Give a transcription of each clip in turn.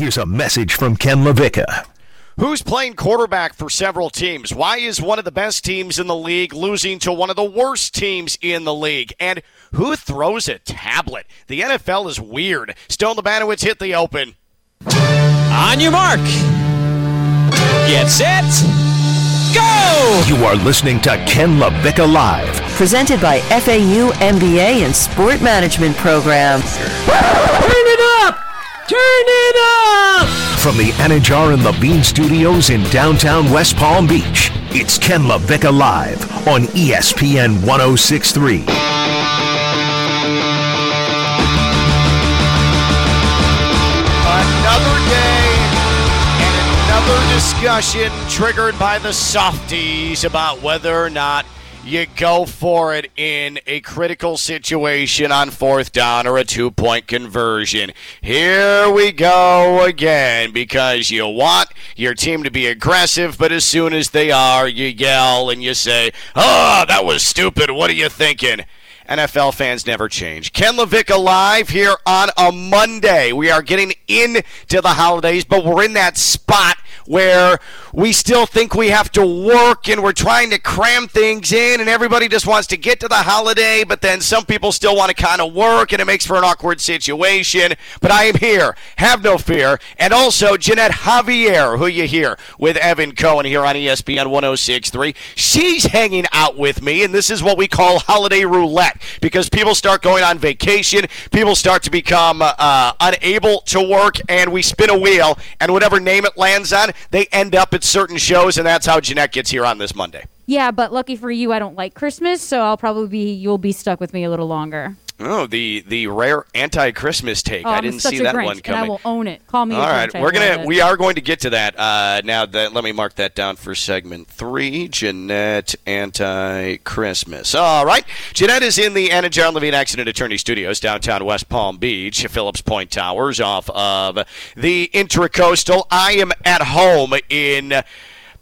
Here's a message from Ken LaVicka. Who's playing quarterback for several teams? Why is one of the best teams in the league losing to one of the worst teams in the league? And who throws a tablet? The NFL is weird. Stone Labanowitz hit the open. On your mark. Get set. Go! You are listening to Ken LaVicka Live. Presented by FAU MBA and Sport Management Program. Turn it up! Turn it up! From the Anidjar and Levine Studios in downtown West Palm Beach, it's Ken LaVicka Live on ESPN 1063. Another day and another discussion triggered by the softies about whether or not you go for it in a critical situation on fourth down or a two point conversion. Here we go again because you want your team to be aggressive, but as soon as they are, you yell and you say, Oh, that was stupid. What are you thinking? NFL fans never change. Ken LaVicka live here on a Monday. We are getting into the holidays, but we're in that spot where we still think we have to work and we're trying to cram things in and everybody just wants to get to the holiday, but then some people still want to kind of work and it makes for an awkward situation. But I am here. Have no fear. And also Ginette Javier, who you hear with Evan Cohen here on ESPN 1063. She's hanging out with me, and this is what we call holiday roulette because people start going on vacation, people start to become uh, unable to work, and we spin a wheel, and whatever name it lands on, they end up at certain shows, and that's how Ginette gets here on this Monday. Yeah, but lucky for you, I don't like Christmas, so I'll probably be you'll be stuck with me a little longer. Oh, the the rare anti-Christmas take. Oh, I didn't see that Grinch, one coming. I will own it. Call me. All right, Grinch, we're gonna we are going to get to that. Uh, now that let me mark that down for segment three. Ginette anti Christmas. All right, Ginette is in the Anidjar Levine Accident Attorney Studios downtown West Palm Beach, Phillips Point Towers, off of the Intracoastal. I am at home in.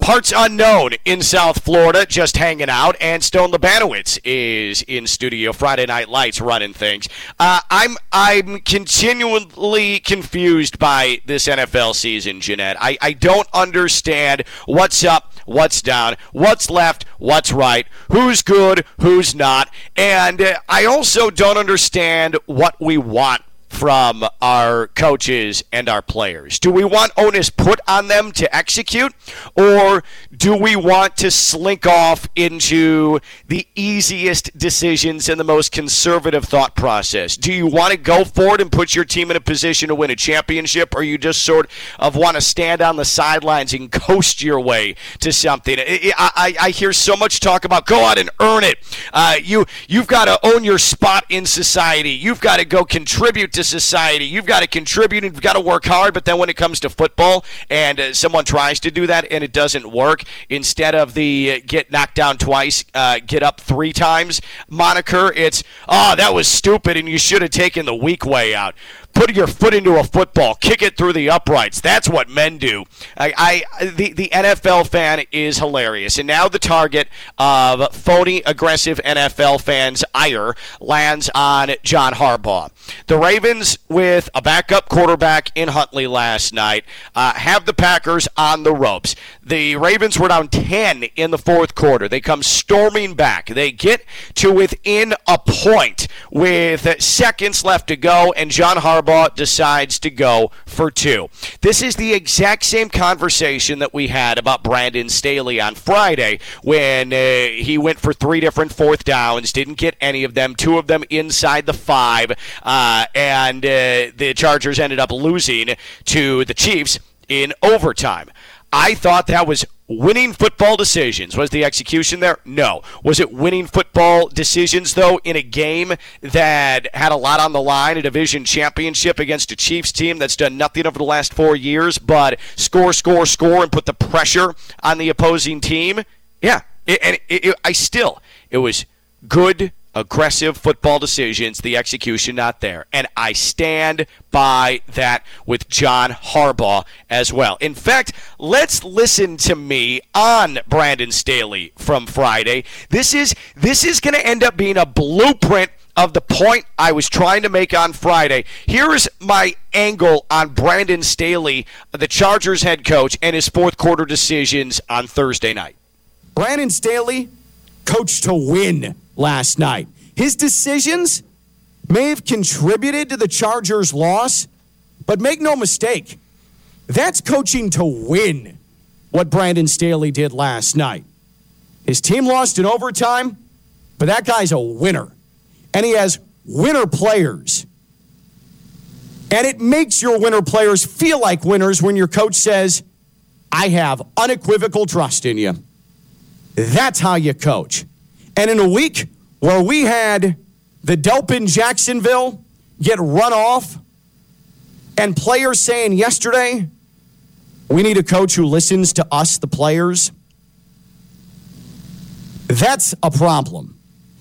Parts unknown in South Florida, just hanging out, and Stone Labanowitz is in studio. Friday Night Lights running things. Uh, I'm I'm continually confused by this NFL season, Ginette. I, I don't understand what's up, what's down, what's left, what's right, who's good, who's not, and uh, I also don't understand what we want from our coaches and our players? Do we want onus put on them to execute, or do we want to slink off into the easiest decisions and the most conservative thought process? Do you want to go forward and put your team in a position to win a championship, or you just sort of want to stand on the sidelines and coast your way to something? I, I, I hear so much talk about go out and earn it. Uh, you you've got to own your spot in society. You've got to go contribute to society. You've got to contribute you've got to work hard. But then when it comes to football and uh, someone tries to do that and it doesn't work, instead of the uh, get knocked down twice, uh, get up three times moniker, it's, oh, that was stupid and you should have taken the weak way out. Put your foot into a football, kick it through the uprights. That's what men do. I, I the, the NFL fan is hilarious. And now the target of phony, aggressive NFL fans' ire lands on John Harbaugh. The Ravens, with a backup quarterback in Huntley last night, uh, have the Packers on the ropes. The Ravens were down 10 in the fourth quarter. They come storming back. They get to within a point with seconds left to go, and John Harbaugh decides to go for two. This is the exact same conversation that we had about Brandon Staley on Friday when uh, he went for three different fourth downs, didn't get any of them, two of them inside the five, uh, and uh, the Chargers ended up losing to the Chiefs in overtime. I thought that was winning football decisions. Was the execution there? No. Was it winning football decisions, though, in a game that had a lot on the line, a division championship against a Chiefs team that's done nothing over the last four years but score, score, score, and put the pressure on the opposing team? Yeah. It, and it, it, I still, it was good aggressive football decisions, the execution not there. And I stand by that with John Harbaugh as well. In fact, let's listen to me on Brandon Staley from Friday. This is this is going to end up being a blueprint of the point I was trying to make on Friday. Here's my angle on Brandon Staley, the Chargers head coach, and his fourth quarter decisions on Thursday night. Brandon Staley coach to win last night. His decisions may have contributed to the Chargers' loss, but make no mistake, that's coaching to win what Brandon Staley did last night. His team lost in overtime, but that guy's a winner and he has winner players. And it makes your winner players feel like winners when your coach says, I have unequivocal trust in you. That's how you coach. And in a week where we had the dope in Jacksonville get run off, and players saying yesterday, we need a coach who listens to us, the players, that's a problem.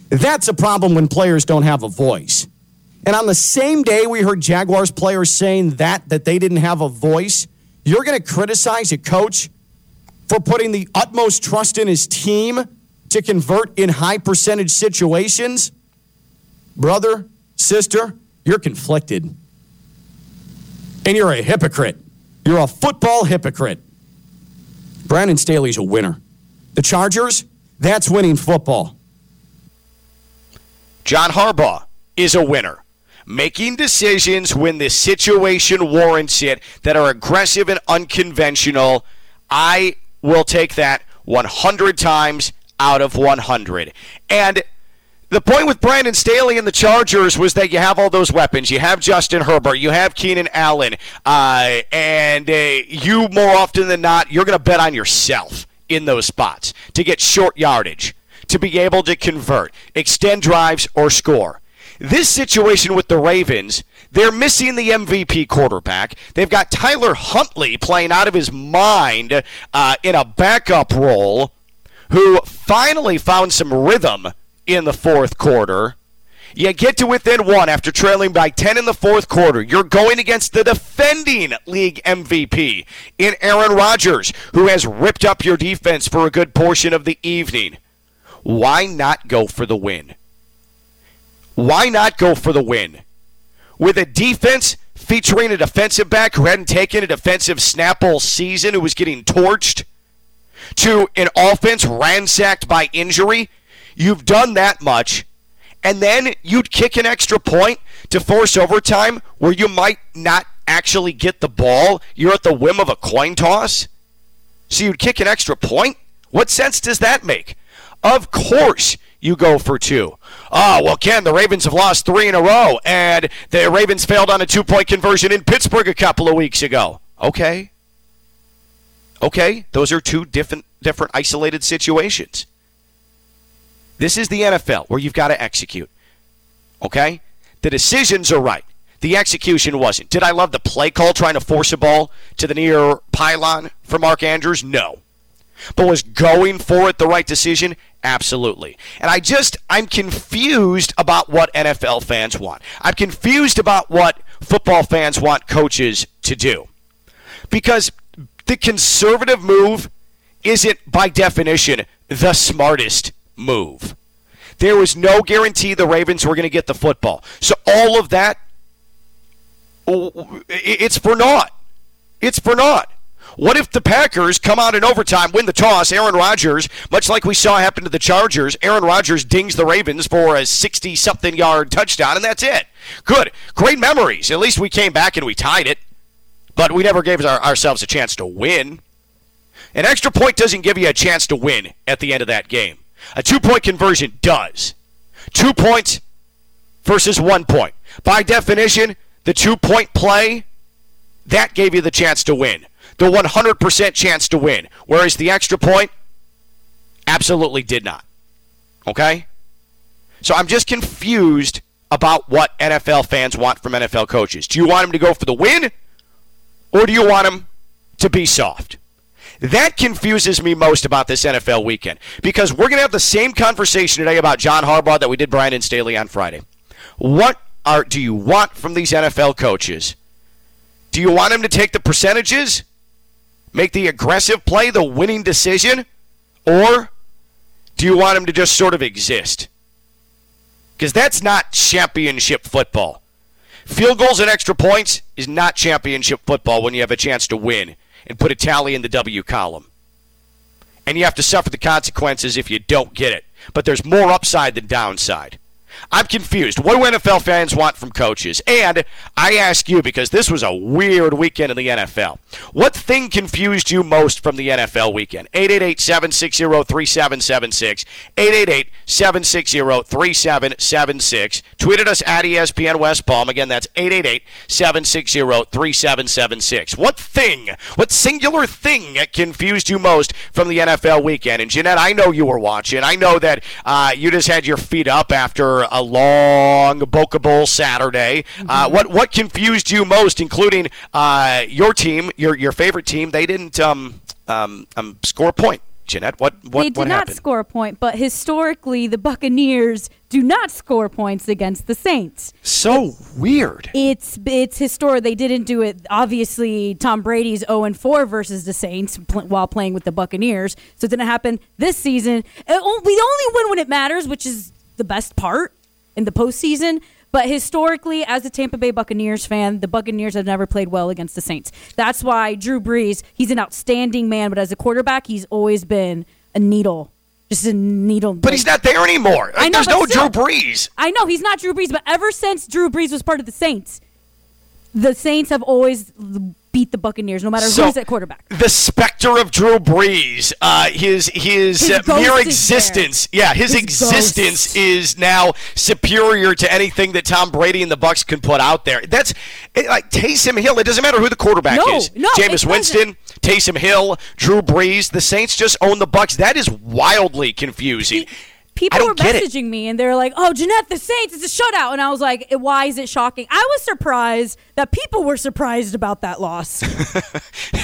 That's a problem when players don't have a voice. And on the same day we heard Jaguars players saying that, that they didn't have a voice, you're going to criticize a coach for putting the utmost trust in his team to convert in high percentage situations? Brother, sister, you're conflicted. And you're a hypocrite. You're a football hypocrite. Brandon Staley's a winner. The Chargers, that's winning football. John Harbaugh is a winner. Making decisions when the situation warrants it that are aggressive and unconventional. I will take that 100 times out of 100. And the point with Brandon Staley and the Chargers was that you have all those weapons. You have Justin Herbert, you have Keenan Allen, uh, and uh, you more often than not, you're going to bet on yourself in those spots to get short yardage to be able to convert, extend drives, or score. This situation with the Ravens, they're missing the MVP quarterback. They've got Tyler Huntley playing out of his mind uh, in a backup role, who finally found some rhythm in the fourth quarter. You get to within one after trailing by 10 in the fourth quarter. You're going against the defending league MVP in Aaron Rodgers, who has ripped up your defense for a good portion of the evening. Why not go for the win? Why not go for the win? With a defense featuring a defensive back who hadn't taken a defensive snap all season, who was getting torched, to an offense ransacked by injury, you've done that much, and then you'd kick an extra point to force overtime where you might not actually get the ball. You're at the whim of a coin toss. So you'd kick an extra point? What sense does that make? Of course you go for two. Oh, well, Ken, the Ravens have lost three in a row, and the Ravens failed on a two point conversion in Pittsburgh a couple of weeks ago. Okay. Okay, those are two different, different isolated situations. This is the NFL where you've got to execute. Okay? The decisions are right. The execution wasn't. Did I love the play call trying to force a ball to the near pylon for Mark Andrews? No. But was going for it the right decision? Absolutely. And I just, I'm confused about what NFL fans want. I'm confused about what football fans want coaches to do. Because the conservative move isn't, by definition, the smartest move. There was no guarantee the Ravens were going to get the football. So all of that, it's for naught. It's for naught. What if the Packers come out in overtime, win the toss? Aaron Rodgers, much like we saw happen to the Chargers, Aaron Rodgers dings the Ravens for a 60 something yard touchdown, and that's it. Good. Great memories. At least we came back and we tied it, but we never gave our, ourselves a chance to win. An extra point doesn't give you a chance to win at the end of that game. A two point conversion does. Two points versus one point. By definition, the two point play, that gave you the chance to win the 100% chance to win. Whereas the extra point absolutely did not. Okay? So I'm just confused about what NFL fans want from NFL coaches. Do you want them to go for the win or do you want them to be soft? That confuses me most about this NFL weekend because we're going to have the same conversation today about John Harbaugh that we did Brandon Staley on Friday. What are do you want from these NFL coaches? Do you want them to take the percentages make the aggressive play the winning decision? Or do you want him to just sort of exist? because that's not championship football. Field goals and extra points is not championship football when you have a chance to win and put a tally in the W column. And you have to suffer the consequences if you don't get it. But there's more upside than downside. I'm confused. What do NFL fans want from coaches? And I ask you because this was a weird weekend in the NFL. What thing confused you most from the NFL weekend? 888-760-3776. 888-760-3776. Tweeted us at ESPN West Palm. Again, that's 888-760-3776. What thing, what singular thing confused you most from the NFL weekend? And Ginette, I know you were watching. I know that uh, you just had your feet up after a long Boca Bowl Saturday. Uh, what what confused you most, including uh, your team, your your favorite team? They didn't um, um, um, score a point. Ginette, what what they did what not score a point, but historically, the Buccaneers do not score points against the Saints. So weird. It's it's historic. They didn't do it. Obviously, Tom Brady's 0 and 4 versus the Saints pl- while playing with the Buccaneers, so it didn't happen this season. It, we only win when it matters, which is the best part in the postseason. But historically, as a Tampa Bay Buccaneers fan, the Buccaneers have never played well against the Saints. That's why Drew Brees, he's an outstanding man, but as a quarterback, he's always been a needle. Just a needle. But he's not there anymore. I know, There's no still. Drew Brees. I know he's not Drew Brees, but ever since Drew Brees was part of the Saints, the Saints have always beat the Buccaneers, no matter So- who's at quarterback. The specter of Drew Brees, uh, his his, His uh, mere is existence, yeah, his, His existence ghost. is now superior to anything that Tom Brady and the Bucks can put out there. That's it, like Taysom Hill. It doesn't matter who the quarterback No, is. no, Jameis Winston, Taysom Hill, Drew Brees. The Saints just own the Bucks. That is wildly confusing. I People were messaging me and they're like, "Oh, Ginette, the Saints, it's a shutout," and I was like, "Why is it shocking?" I was surprised that people were surprised about that loss. I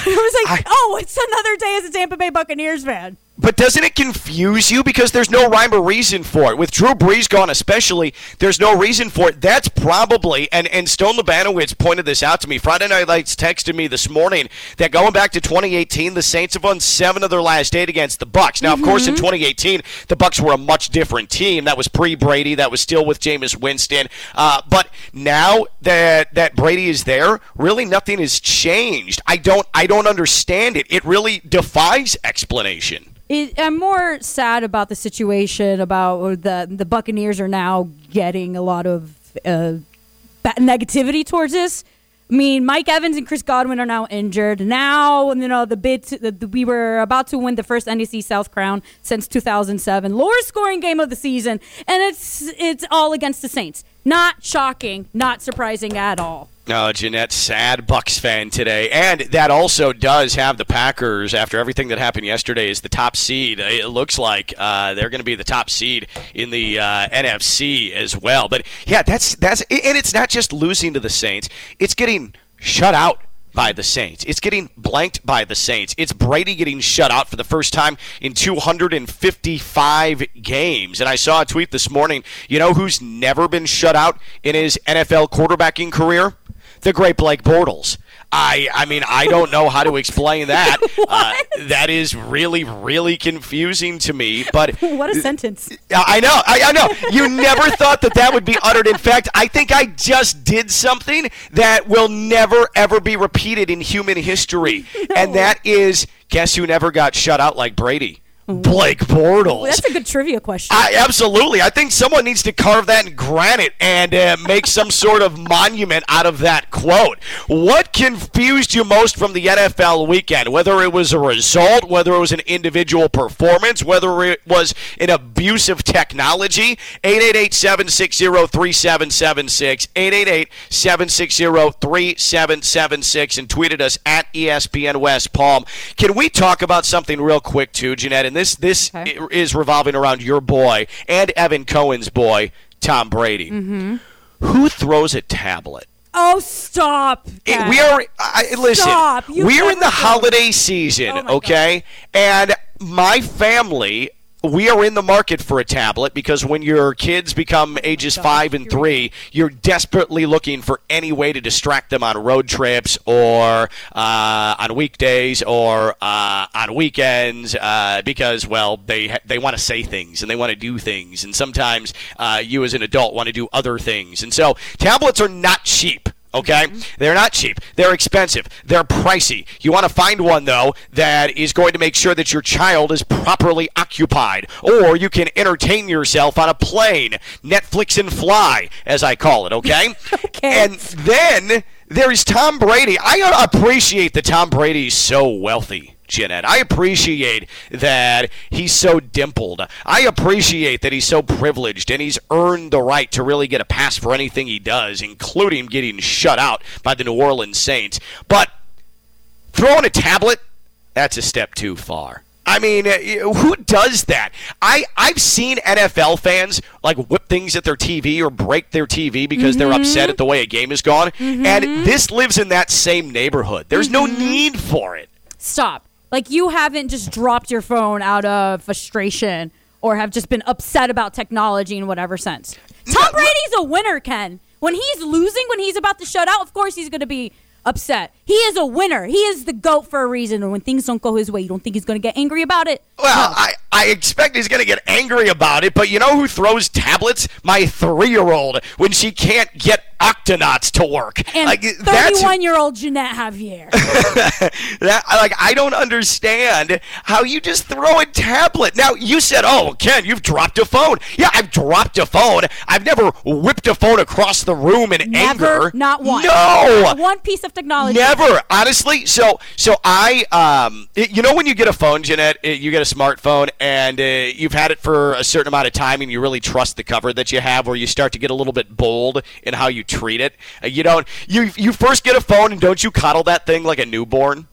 was like, "Oh, it's another day as a Tampa Bay Buccaneers fan." But doesn't it confuse you because there's no rhyme or reason for it? With Drew Brees gone, especially, there's no reason for it. That's probably and and Stone Labanowitz pointed this out to me. Friday Night Lights texted me this morning that going back to 2018, the Saints have won seven of their last eight against the Bucks. Now, of course, in 2018, the Bucks were a much different team. That was pre Brady. That was still with Jameis Winston. Uh, but now that that Brady is there, really nothing has changed. I don't I don't understand it. It really defies explanation. It, I'm more sad about the situation about the the Buccaneers are now getting a lot of uh, negativity towards this. I mean, Mike Evans and Chris Godwin are now injured. Now, you know, the bid the, we were about to win the first NFC South crown since 2007, lowest scoring game of the season, and it's it's all against the Saints. Not shocking, not surprising at all. No, Ginette, sad Bucks fan today, and that also does have the Packers after everything that happened yesterday is the top seed. It looks like uh, they're going to be the top seed in the uh, NFC as well. But yeah, that's that's and it's not just losing to the Saints; it's getting shut out by the Saints. It's getting blanked by the Saints. It's Brady getting shut out for the first time in 255 games. And I saw a tweet this morning. You know who's never been shut out in his NFL quarterbacking career? The great Blake Bortles. I, I mean, I don't know how to explain that. uh, that is really, really confusing to me. But What a sentence. I know, I, I know. You never thought that that would be uttered. In fact, I think I just did something that will never, ever be repeated in human history. And that is guess who never got shut out like Brady? Blake Bortles. That's a good trivia question. I, absolutely. I think someone needs to carve that in granite and uh, make some sort of monument out of that quote. What confused you most from the NFL weekend? Whether it was a result, whether it was an individual performance, whether it was an abuse of technology? 888-760-3776, 888-760-3776, and tweeted us at ESPN West Palm. Can we talk about something real quick too, Ginette? And this this Okay. is revolving around your boy and Evan Cohen's boy, Tom Brady. Mm-hmm. Who throws a tablet? oh, stop. It- we are. I, listen, Stop. We're in the holiday season, Oh okay? And my family we are in the market for a tablet because when your kids become ages five and three, you're desperately looking for any way to distract them on road trips or uh, on weekdays or uh, on weekends uh, because, well, they they want to say things and they want to do things, and sometimes uh, you as an adult want to do other things, and so tablets are not cheap. Okay? Mm-hmm. They're not cheap. They're expensive. They're pricey. You want to find one, though, that is going to make sure that your child is properly occupied. Or you can entertain yourself on a plane. Netflix and fly, as I call it, okay? Okay. And then there is Tom Brady. I appreciate that Tom Brady is so wealthy. Ginette. I appreciate that he's so dimpled. I appreciate that he's so privileged and he's earned the right to really get a pass for anything he does, including getting shut out by the New Orleans Saints. But throwing a tablet, that's a step too far. I mean, uh, who does that? I I've seen NFL fans like whip things at their TV or break their TV because they're upset at the way a game has gone, and mm-hmm. this lives in that same neighborhood. There's no mm-hmm. need for it. Stop. Like you haven't just dropped your phone out of frustration or have just been upset about technology in whatever sense. Tom Brady's a winner, Ken. When he's losing, when he's about to shut out, of course he's going to be upset. He is a winner. He is the GOAT for a reason. And when things don't go his way, you don't think he's going to get angry about it? Well, I, I expect he's going to get angry about it, but you know who throws tablets? My three year old when she can't get Octonauts to work. And like, 31 year old Ginette Javier. that like I don't understand how you just throw a tablet. Now you said, "Oh, Ken, you've dropped a phone." Yeah, I've dropped a phone. I've never whipped a phone across the room in Never, anger. not one. No, Not one piece of technology. Never, honestly. So, so I, um, you know, when you get a phone, Ginette, you get a smartphone, and uh, you've had it for a certain amount of time, and you really trust the cover that you have, where you start to get a little bit bold in how you treat it. Uh, you don't. You you first get a phone, and don't you coddle that thing like a newborn?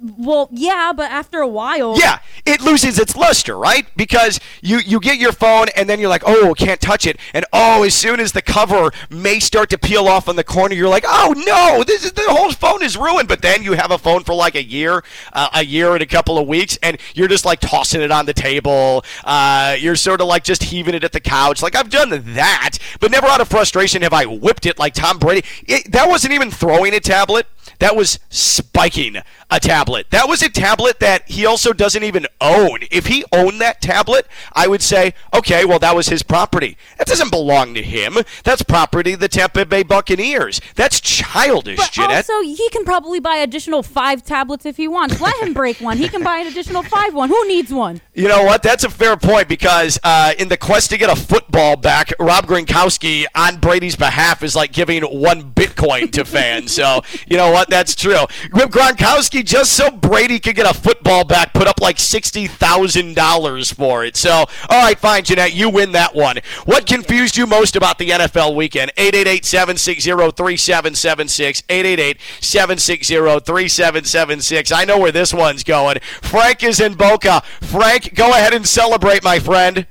Well, yeah, but after a while. Yeah, it loses its luster, right? Because you you get your phone and then you're like, oh, can't touch it, and oh, as soon as the cover may start to peel off on the corner, you're like, oh no, this is the whole phone is ruined. But then you have a phone for like a year, uh, a year and a couple of weeks, and you're just like tossing it on the table. Uh, you're sort of like just heaving it at the couch. Like I've done that, but never out of frustration have I whipped it like Tom Brady. It, that wasn't even throwing a tablet. That was spiking a tablet. That was a tablet that he also doesn't even own. If he owned that tablet, I would say, okay, well, that was his property. That doesn't belong to him. That's property of the Tampa Bay Buccaneers. That's childish, But Ginette. also, he can probably buy additional five tablets if he wants. Let him break one. He can buy an additional five one. Who needs one? You know what? That's a fair point because uh, in the quest to get a football back, Rob Gronkowski on Brady's behalf is like giving one Bitcoin to fans. so you know what? That's true. Gronkowski just so Brady could get a football back, put up like sixty thousand dollars for it. So all right, fine, Ginette, you win that one. What confused you most about the NFL weekend? 888-760-3776. 888-760-3776. I know where this one's going. Frank is in Boca. Frank, go ahead and celebrate, my friend.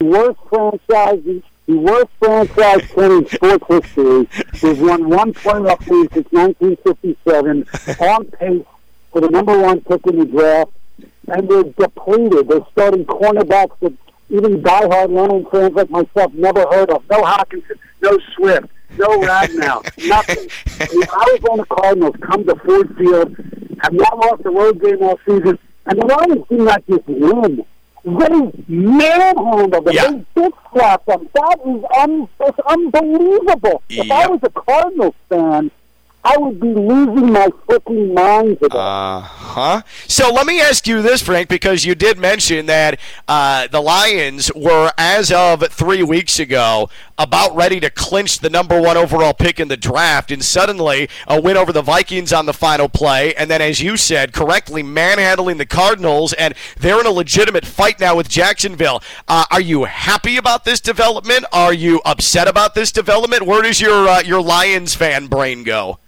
worst franchise, the worst franchise in sports history. We've won one playoff game since 1957, on pace for the number one pick in the draft, and they're depleted. They're starting cornerbacks that even diehard Lion fans like myself never heard of. No Hockenson, no Swift, no Ragnow, nothing. The Arizona Cardinals come to Ford Field, have not lost a road game all season, and the Lions do not just win. They manhandled them. Yeah. They bitch slapped them. That is un- that's unbelievable. If I was a Cardinals fan, I would be losing my freaking mind today. Uh huh. So let me ask you this, Frank, because you did mention that uh, the Lions were, as of three weeks ago, about ready to clinch the number one overall pick in the draft, and suddenly a win over the Vikings on the final play, and then, as you said correctly, manhandling the Cardinals, and they're in a legitimate fight now with Jacksonville. Uh, are you happy about this development? Are you upset about this development? Where does your uh, your Lions fan brain go?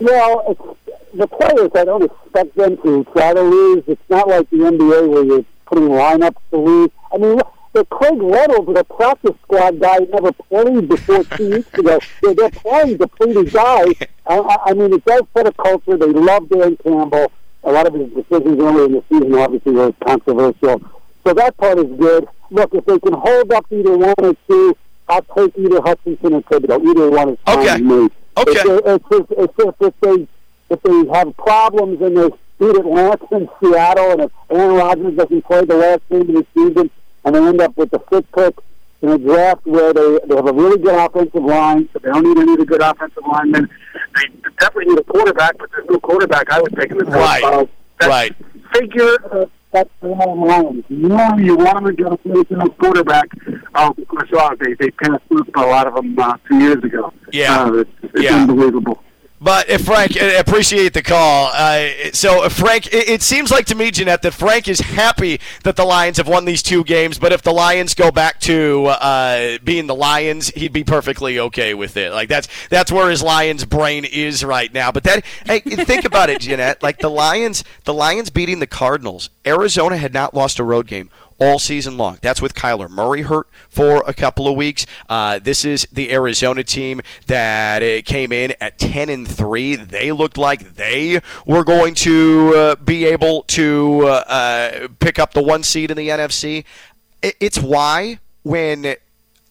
Well, it's, the players, I don't expect them to try to lose. It's not like the NBA where you're putting lineups to lose. I mean, the Craig Reynolds, the practice squad guy, never played before two weeks ago. They're, they're playing depleted guys. I, I- I mean, it does set a culture. They love Dan Campbell. a lot of his decisions early in the season obviously were controversial. So that part is good. Look, if they can hold up either one or two, I'll take either Hutchinson or Thibodeaux. Either one is fine Okay. with me. Okay. It's just, it's just if they if they have problems and they beat Atlanta and Seattle, and if Aaron Rodgers doesn't play the last game of the season, and they end up with the fifth pick in a draft where they they have a really good offensive line, so they don't need any of the good offensive linemen. They definitely need a quarterback, but there's no quarterback I would take in the top Right. That's Right. Figure uh, that's the Lions. You want to go play for no quarterback. Um, I saw they they passed up a lot of them uh, two years ago. Yeah. uh, it's, it's Yeah. unbelievable. But if Frank, I appreciate the call. Uh, so, Frank, it, it seems like to me, Ginette, that Frank is happy that the Lions have won these two games. But if the Lions go back to uh, being the Lions, he'd be perfectly okay with it. Like that's that's where his Lions brain is right now. But that, hey, think about it, Ginette. Like the Lions, the Lions beating the Cardinals. Arizona had not lost a road game all season long. That's with Kyler Murray hurt for a couple of weeks. Uh, this is the Arizona team that came in at 10 and 3. They looked like they were going to uh, be able to uh, uh, pick up the one seed in the NFC. It's why when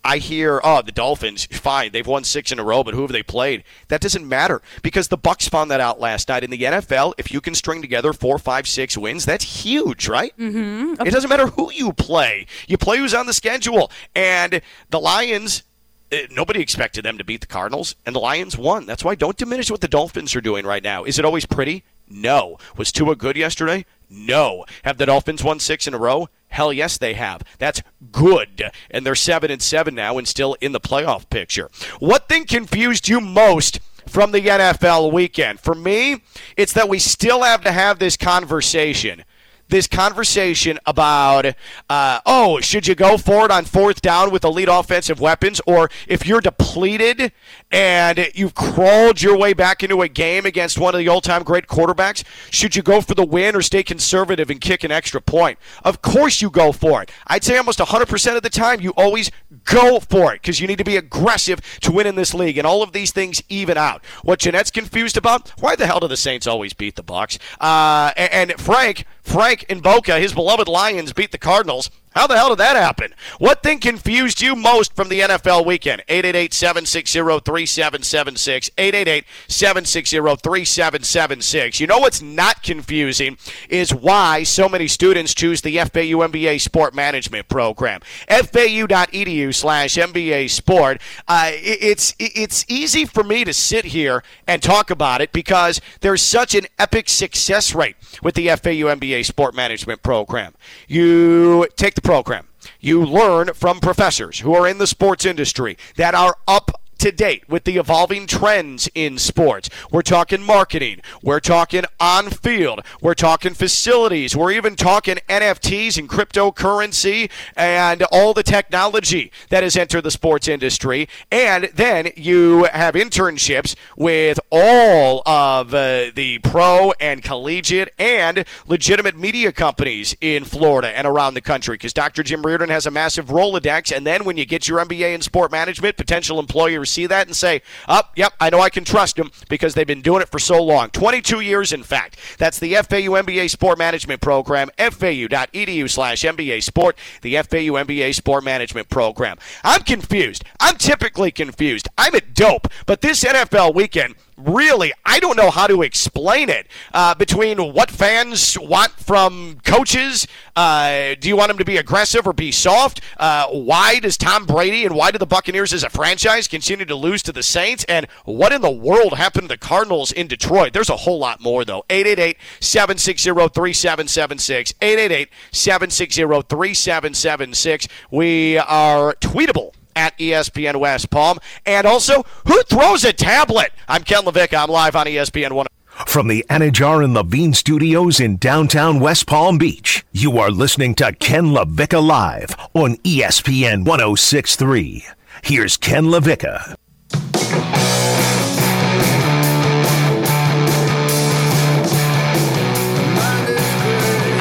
I hear, oh, the Dolphins, fine, they've won six in a row, but who have they played? That doesn't matter because the Bucks found that out last night. In the NFL, if you can string together four, five, six wins, that's huge, right? Mm-hmm. It doesn't matter who you play. You play who's on the schedule. And the Lions, eh, nobody expected them to beat the Cardinals, and the Lions won. That's why don't diminish what the Dolphins are doing right now. Is it always pretty? No. Was Tua good yesterday? No. Have the Dolphins won six in a row? Hell yes, they have. That's good, and they're seven and seven now, and still in the playoff picture. What thing confused you most? From the NFL weekend. For me, it's that we still have to have this conversation this conversation about, uh, oh, should you go for it on fourth down with elite offensive weapons? Or if you're depleted and you've crawled your way back into a game against one of the all time great quarterbacks, should you go for the win or stay conservative and kick an extra point? Of course you go for it. I'd say almost 100% of the time you always go for it because you need to be aggressive to win in this league. And all of these things even out. What Ginette's confused about, why the hell do the Saints always beat the Bucks? Uh, and, and Frank, Frank in Boca, his beloved Lions beat the Cardinals. How the hell did that happen? What thing confused you most from the NFL weekend? 888-760-3776. 888-760-3776. You know what's not confusing is why so many students choose the FAU MBA Sport Management Program. FAU.edu slash MBA Sport. Uh, it's, it's easy for me to sit here and talk about it because there's such an epic success rate with the FAU MBA Sport Management Program. You take the program. You learn from professors who are in the sports industry that are up to date with the evolving trends in sports. We're talking marketing. We're talking on field. We're talking facilities. We're even talking NFTs and cryptocurrency and all the technology that has entered the sports industry. And then you have internships with all of uh, the pro and collegiate and legitimate media companies in Florida and around the country because Dr. Jim Riordan has a massive Rolodex. And then when you get your MBA in sport management, potential employers see that and say, oh, yep, I know I can trust them because they've been doing it for so long. 22 years, in fact. That's the FAU MBA Sport Management Program, fau.edu slash MBA Sport, the FAU MBA Sport Management Program. I'm confused. I'm typically confused. I'm at dope. But this NFL weekend, really, I don't know how to explain it. Uh, between what fans want from coaches, uh, do you want them to be aggressive or be soft? Uh, why does Tom Brady and why do the Buccaneers as a franchise continue to lose to the Saints? And what in the world happened to the Cardinals in Detroit? There's a whole lot more, though. 888 760 3776. 888 760 3776. We are tweetable at ESPN West Palm. And also, who throws a tablet? I'm Ken Levick. I'm live on ESPN 1. From the Anidjar and Levine studios in downtown West Palm Beach, you are listening to Ken LaVicka Live on ESPN 1063. Here's Ken LaVicka.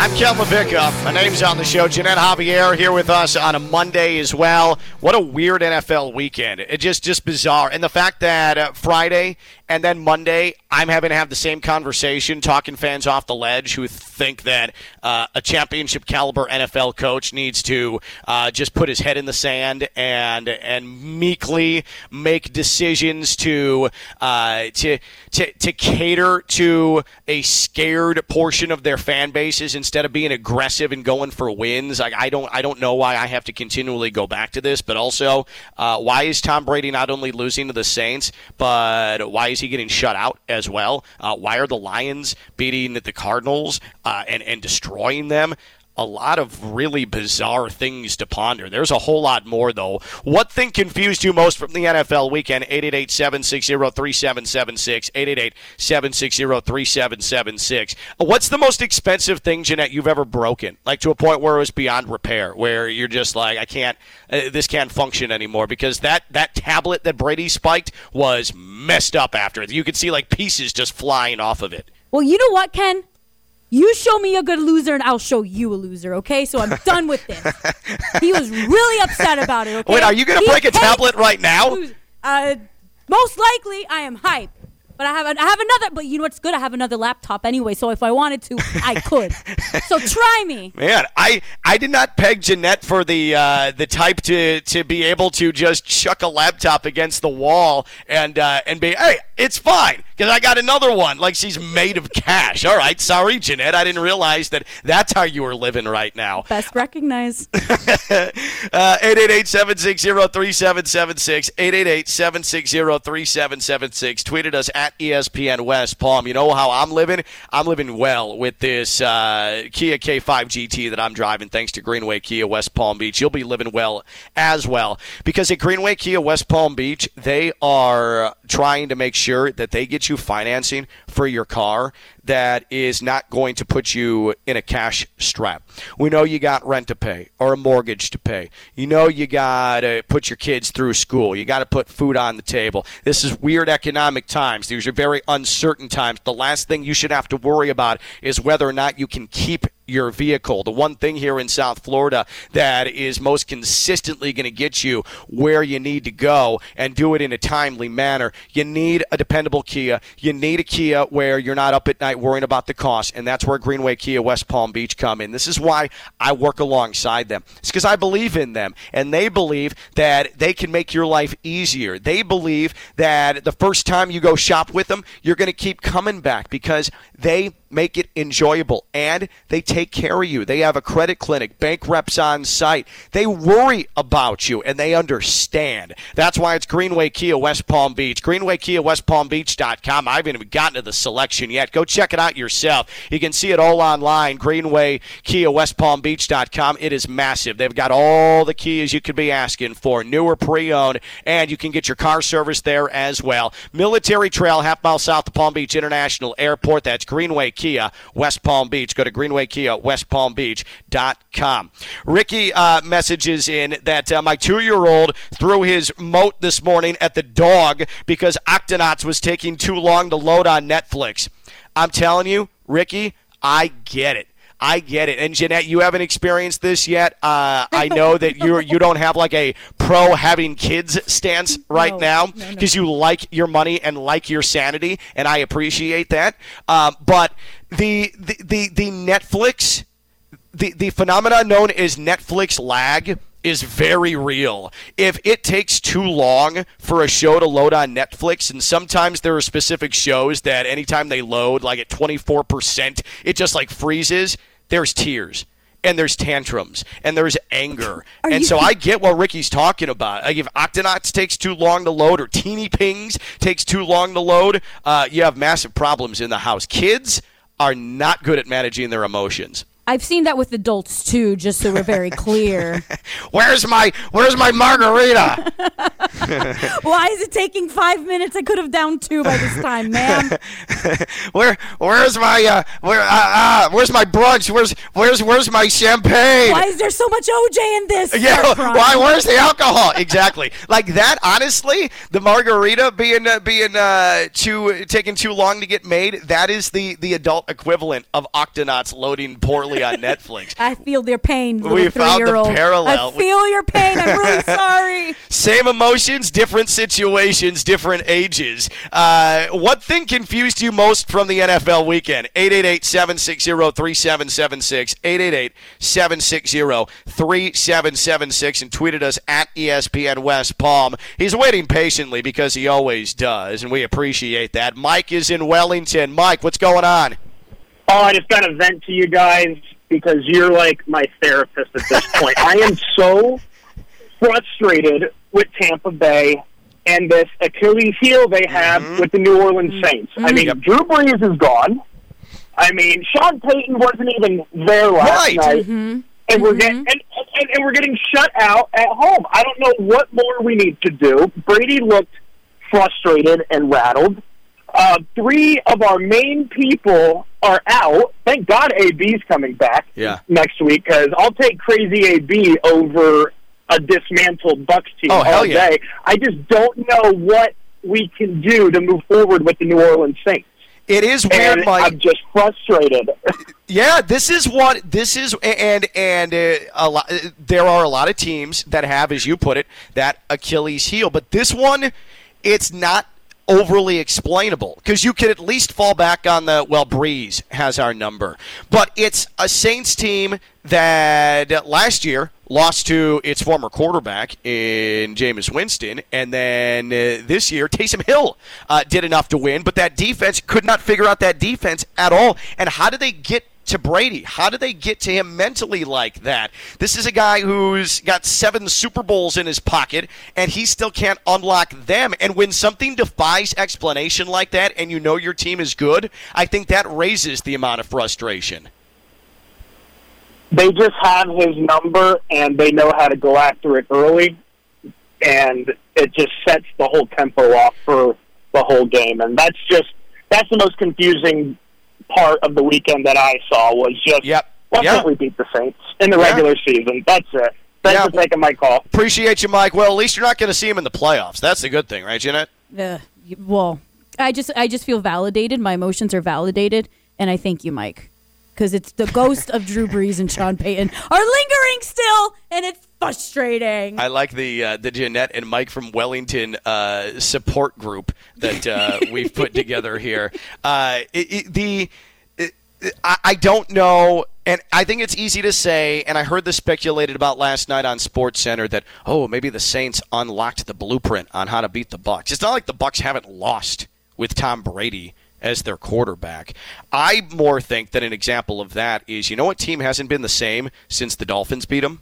I'm Ken LaVicka. My name's on the show. Ginette Javier here with us on a Monday as well. What a weird NFL weekend. It just just bizarre. And the fact that uh, Friday and then Monday I'm having to have the same conversation, talking fans off the ledge who think that uh, a championship caliber NFL coach needs to uh, just put his head in the sand and and meekly make decisions to uh, to, to to cater to a scared portion of their fan bases instead of being aggressive and going for wins. Like I don't I don't know why I have to continually go back to this, but also uh, why is Tom Brady not only losing to the Saints, but why is he getting shut out as well? Uh, why are the Lions beating the Cardinals uh, and and destroying them? A lot of really bizarre things to ponder. There's a whole lot more, though. What thing confused you most from the NFL weekend? 888 760 3776. 888 760 3776. What's the most expensive thing, Ginette, you've ever broken? Like to a point where it was beyond repair, where you're just like, I can't, uh, this can't function anymore because that, that tablet that Brady spiked was messed up after. You could see like pieces just flying off of it. Well, you know what, Ken? You show me a good loser, and I'll show you a loser. Okay, so I'm done with this. he was really upset about it. Okay? Wait, are you going to break a tablet right now? Uh, most likely, I am hype. But I have I have another. But you know what's good? I have another laptop anyway. So if I wanted to, I could. so try me. Man, I I did not peg Ginette for the uh, the type to to be able to just chuck a laptop against the wall and uh, and be hey, it's fine because I got another one. Like she's made of cash. All right, sorry, Ginette. I didn't realize that that's how you were living right now. Best recognize. Uh, 888 760 3776. 888 760 3776. Tweeted us at ESPN West Palm. You know how I'm living? I'm living well with this uh, Kia K5 GT that I'm driving thanks to Greenway Kia West Palm Beach. You'll be living well as well because at Greenway Kia West Palm Beach, they are trying to make sure that they get you financing for your car that is not going to put you in a cash strap. We know you got rent to pay or a mortgage to pay. You know you got to put your kids through school. You got to put food on the table. This is weird economic times. These are very uncertain times. The last thing you should have to worry about is whether or not you can keep your vehicle. The one thing here in South Florida that is most consistently going to get you where you need to go and do it in a timely manner, you need a dependable Kia. You need a Kia where you're not up at night worrying about the cost, and that's where Greenway Kia West Palm Beach come in. This is why I work alongside them. It's because I believe in them, and they believe that they can make your life easier. They believe that the first time you go shop with them, you're going to keep coming back because they make it enjoyable and they take care of you. They have a credit clinic, bank reps on site. They worry about you and they understand. That's why it's Greenway Kia West Palm Beach. Greenway Kia West Palm Beach.com. I haven't even gotten to the selection yet. Go check it out yourself. You can see it all online. Greenway Kia West Palm Beach.com. It is massive. They've got all the Kias you could be asking for, newer pre owned, and you can get your car service there as well. Military Trail, half mile south of Palm Beach International Airport. That's Greenway Kia West Palm Beach. Go to Greenway Kia West Palm Beach.com. Ricky uh, messages in that uh, my two year old threw his moat this morning at the dog because Octonauts was taking too long to load on Netflix. I'm telling you, Ricky, I get it. I get it. And Ginette, you haven't experienced this yet. Uh, I know that you you don't have like a pro having kids stance right No, now no, no. because you like your money and like your sanity, and I appreciate that. Um, but the, the the the Netflix the the phenomenon known as Netflix lag is very real. If it takes too long for a show to load on Netflix, and sometimes there are specific shows that anytime they load, like at 24%, it just like freezes, there's tears. And there's tantrums and there's anger. Are and you- so I get what Ricky's talking about. Like if Octonauts takes too long to load or Teeny Pings takes too long to load, uh, you have massive problems in the house. Kids are not good at managing their emotions. I've seen that with adults too, just so we're very clear. Where's my Where's my margarita? Why is it taking five minutes? I could have downed two by this time, ma'am. Where Where's my uh, Where uh, uh, Where's my brunch? Where's Where's Where's my champagne? Why is there so much OJ in this? Yeah, why? Where's the alcohol? exactly, like that. Honestly, the margarita being uh, being uh, too taking too long to get made. That is the the adult equivalent of Octonauts loading poorly recently on Netflix. I feel their pain. We found the parallel. I feel your pain. I'm really sorry. Same emotions, different situations, different ages. Uh, what thing confused you most from the NFL weekend? 888-760-3776, 888-760-3776, and tweeted us at ESPN West Palm. He's waiting patiently because he always does, and we appreciate that. Mike is in Wellington. Mike, what's going on? Oh, I just got to vent to you guys because you're like my therapist at this point. I am so frustrated with Tampa Bay and this Achilles heel they have mm-hmm. with the New Orleans Saints. I mean, mm-hmm. Drew Brees is gone. I mean, Sean Payton wasn't even there last Right. night. Mm-hmm. And we're getting and, and, and we're getting shut out at home. I don't know what more we need to do. Brady looked frustrated and rattled. Uh, three of our main people are out. Thank God AB's coming back Yeah. next week because I'll take crazy AB over a dismantled Bucks team Oh, all yeah. day. I just don't know what we can do to move forward with the New Orleans Saints. It is weird, And Mike. I'm just frustrated. Yeah, this is what this is, and and uh, a lot. There are a lot of teams that have, as you put it, that Achilles heel, but this one, it's not overly explainable because you could at least fall back on the well. Brees has our number, but it's a Saints team that last year lost to its former quarterback in Jameis Winston, and then uh, this year Taysom Hill uh, did enough to win, but that defense could not figure out that defense at all. And how do they get to Brady? How do they get to him mentally like that? This is a guy who's got seven Super Bowls in his pocket, and he still can't unlock them. And when something defies explanation like that, and you know your team is good, I think that raises the amount of frustration. they just have his number and they know how to go after it early and it just sets the whole tempo off for the whole game and that's just that's the most confusing part of the weekend that I saw was just Yep. why Yeah. can't we beat the Saints in the Yeah. regular season? That's it. Thanks Yeah. for taking my call. Appreciate you, Mike. Well, at least you're not going to see him in the playoffs. That's the good thing, right, Ginette? Uh, well, I just I just feel validated. My emotions are validated, and I thank you, Mike, because it's the ghost of Drew Brees and Sean Payton are lingering still, and it's frustrating. I like the uh, the Ginette and Mike from Wellington uh, support group that uh, we've put together here. Uh, it, it, the it, I, I don't know, and I think it's easy to say. And I heard this speculated about last night on SportsCenter that oh maybe the Saints unlocked the blueprint on how to beat the Bucks. It's not like the Bucks haven't lost with Tom Brady as their quarterback. I more think that an example of that is you know what team hasn't been the same since the Dolphins beat them?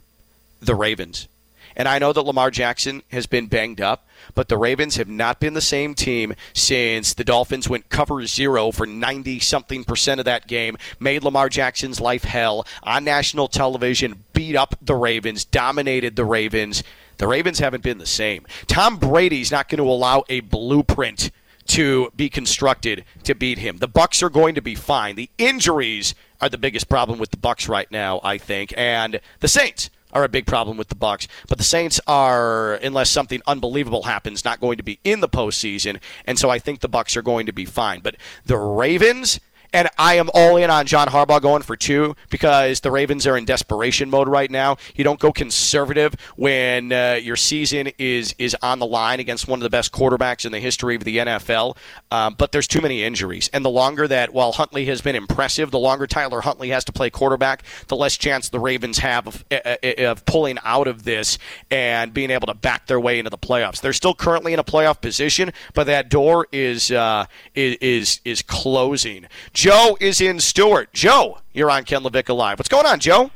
The Ravens. And I know that Lamar Jackson has been banged up, but the Ravens have not been the same team since the Dolphins went cover zero for 90 something percent of that game, made Lamar Jackson's life hell on national television, beat up the Ravens, dominated the Ravens. The Ravens haven't been the same. Tom Brady's not going to allow a blueprint to be constructed to beat him. The Bucks are going to be fine. The injuries are the biggest problem with the Bucks right now, I think, and the Saints are a big problem with the Bucks. But the Saints are, unless something unbelievable happens, not going to be in the postseason, and so I think the Bucks are going to be fine. But the Ravens. And I am all in on John Harbaugh going for two because the Ravens are in desperation mode right now. You don't go conservative when uh, your season is is on the line against one of the best quarterbacks in the history of the NFL. Um, but there's too many injuries, and the longer that while Huntley has been impressive, the longer Tyler Huntley has to play quarterback, the less chance the Ravens have of, uh, of pulling out of this and being able to back their way into the playoffs. They're still currently in a playoff position, but that door is uh, is is closing. Joe is in Stewart. Joe, you're on Ken Lavicka Live. What's going on, Joe?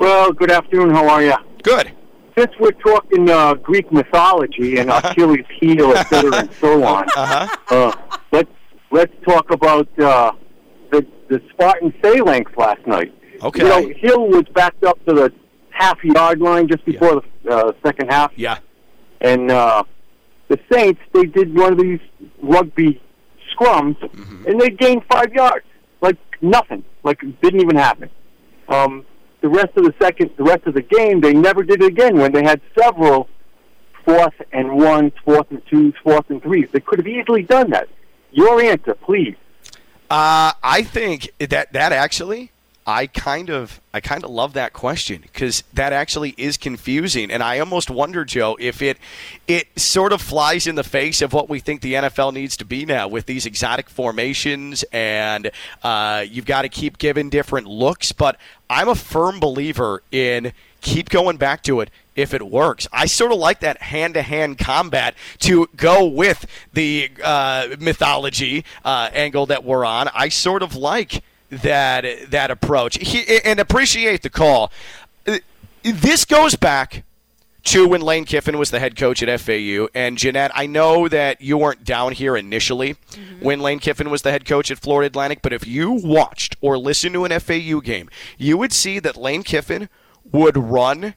Well, good afternoon. How are you? Good. Since we're talking uh, Greek mythology and Achilles' heel, et cetera, and so on, Uh-huh. uh, let's let's talk about uh, the the Spartan phalanx last night. Okay. You know, Hill was backed up to the half yard line just before the uh, second half, Yeah. and uh, the Saints they did one of these rugby scrums, Mm-hmm. and they gained five yards, like nothing, like it didn't even happen. Um, the rest of the second, the rest of the game, they never did it again when they had several fourth and ones, fourth and twos, fourth and threes. They could have easily done that. Your answer, please. Uh, I think that that actually, I kind of, I kind of love that question because that actually is confusing, and I almost wonder, Joe, if it, it sort of flies in the face of what we think the NFL needs to be now with these exotic formations, and uh, you've got to keep giving different looks. But I'm a firm believer in keep going back to it if it works. I sort of like that hand to hand combat to go with the uh, mythology uh, angle that we're on. I sort of like that that approach he, and appreciate the call. This goes back to when Lane Kiffin was the head coach at FAU. And Ginette, I know that you weren't down here initially mm-hmm. when Lane Kiffin was the head coach at Florida Atlantic, but if you watched or listened to an FAU game, you would see that Lane Kiffin would run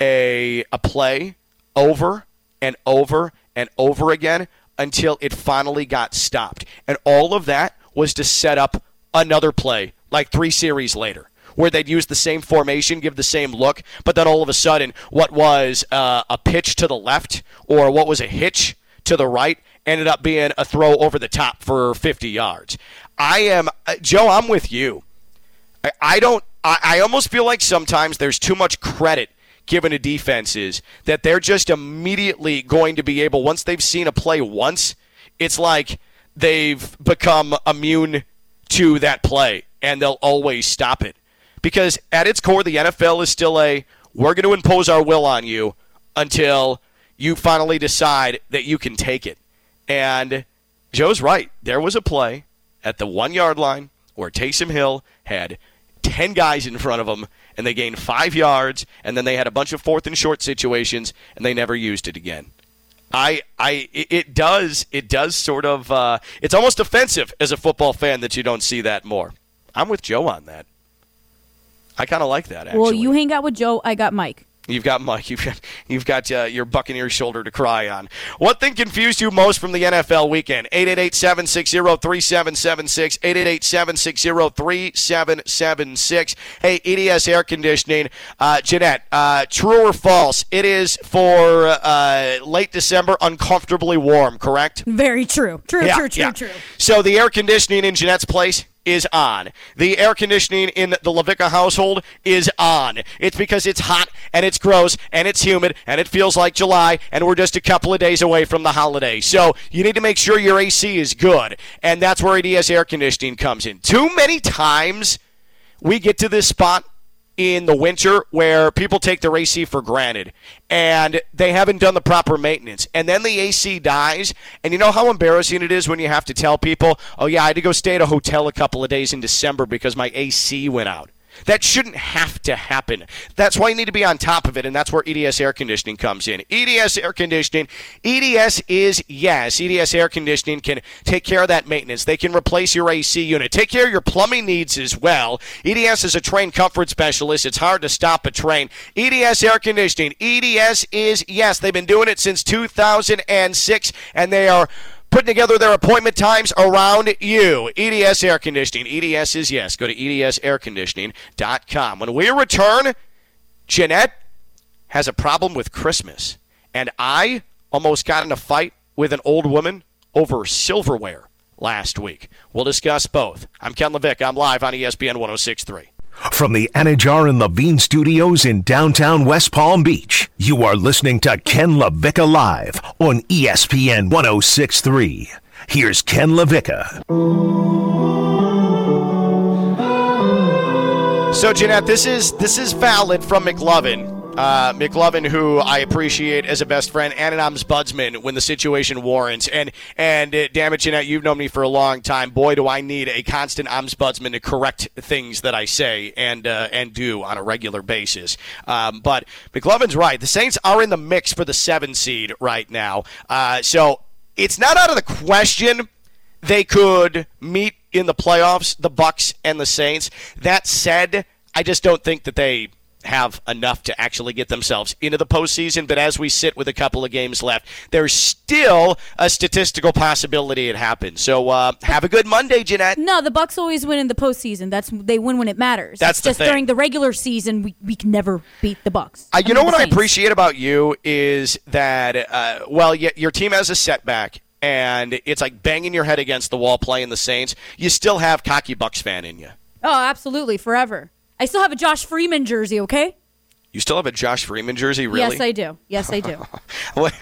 a a play over and over and over again until it finally got stopped. And all of that was to set up another play like 3 series later where they'd use the same formation, give the same look, but then all of a sudden what was uh, a pitch to the left or what was a hitch to the right ended up being a throw over the top for 50 yards. I am uh, Joe, I'm with you. I, I don't I, I almost feel like sometimes there's too much credit given to defenses that they're just immediately going to be able, once they've seen a play once, it's like they've become immune to that play and they'll always stop it. Because at its core, the NFL is still a we're going to impose our will on you until you finally decide that you can take it. And Joe's right. There was a play at the one yard line where Taysom Hill had 10 guys in front of him and they gained five yards, and then they had a bunch of fourth and short situations, and they never used it again. I, I, it does, it does sort of, uh, it's almost offensive as a football fan that you don't see that more. I'm with Joe on that. I kind of like that. Actually. Well, you hang out with Joe. I got Mike. You've got Mike. You've got you've got uh, your Buccaneers shoulder to cry on. What thing confused you most from the NFL weekend? 888-760-3776. 888-760-3776. Hey, EDS Air Conditioning. Uh, Ginette, uh, true or false? It is for uh, late December, uncomfortably warm. Correct? Very true. True. Yeah, true. True. yeah. True. So the air conditioning in Ginette's place is on. The air conditioning in the Lavicka household is on. It's because it's hot and it's gross and it's humid and it feels like July and we're just a couple of days away from the holiday. So you need to make sure your AC is good. And that's where EDS air conditioning comes in. Too many times we get to this spot in the winter where people take their AC for granted and they haven't done the proper maintenance. And then the AC dies. And you know how embarrassing it is when you have to tell people, oh, yeah, I had to go stay at a hotel a couple of days in December because my AC went out. That shouldn't have to happen. That's why you need to be on top of it, and that's where EDS air conditioning comes in. EDS air conditioning, EDS is yes. EDS air conditioning can take care of that maintenance. They can replace your AC unit, take care of your plumbing needs as well. EDS is a Trane comfort specialist. It's hard to stop a Trane. EDS air conditioning, EDS is yes. They've been doing it since 2006, and they are putting together their appointment times around you. EDS Air Conditioning. EDS is yes. Go to edsairconditioning.com. When we return, Ginette has a problem with Christmas. And I almost got in a fight with an old woman over silverware last week. We'll discuss both. I'm Ken Lavicka. I'm live on ESPN 1063. From the Anidjar and Levine studios in downtown West Palm Beach, you are listening to Ken Lavicka Live on ESPN 1063. Here's Ken Lavicka. So, Ginette, this is this is valid from McLovin. Uh, McLovin, who I appreciate as a best friend and an ombudsman when the situation warrants. And and uh, damn it, Ginette, you've known me for a long time. Boy, do I need a constant ombudsman to correct things that I say and uh, and do on a regular basis. Um, but McLovin's right. The Saints are in the mix for the seven seed right now. Uh, so it's not out of the question they could meet in the playoffs, the Bucks and the Saints. That said, I just don't think that they have enough to actually get themselves into the postseason. But as we sit with a couple of games left, there's still a statistical possibility it happens. So uh, have a good Monday, Ginette. No, the Bucks always win in the postseason. That's they win when it matters. That's it's just thing. during the regular season we, we can never beat the Bucks. Uh, you mean, know what I appreciate about you is that uh, well, y- your team has a setback and it's like banging your head against the wall playing the Saints, you still have cocky Bucks fan in you. Oh, absolutely, forever. I still have a Josh Freeman jersey. Okay. You still have a Josh Freeman jersey, really? Yes, I do. Yes, I do. wait,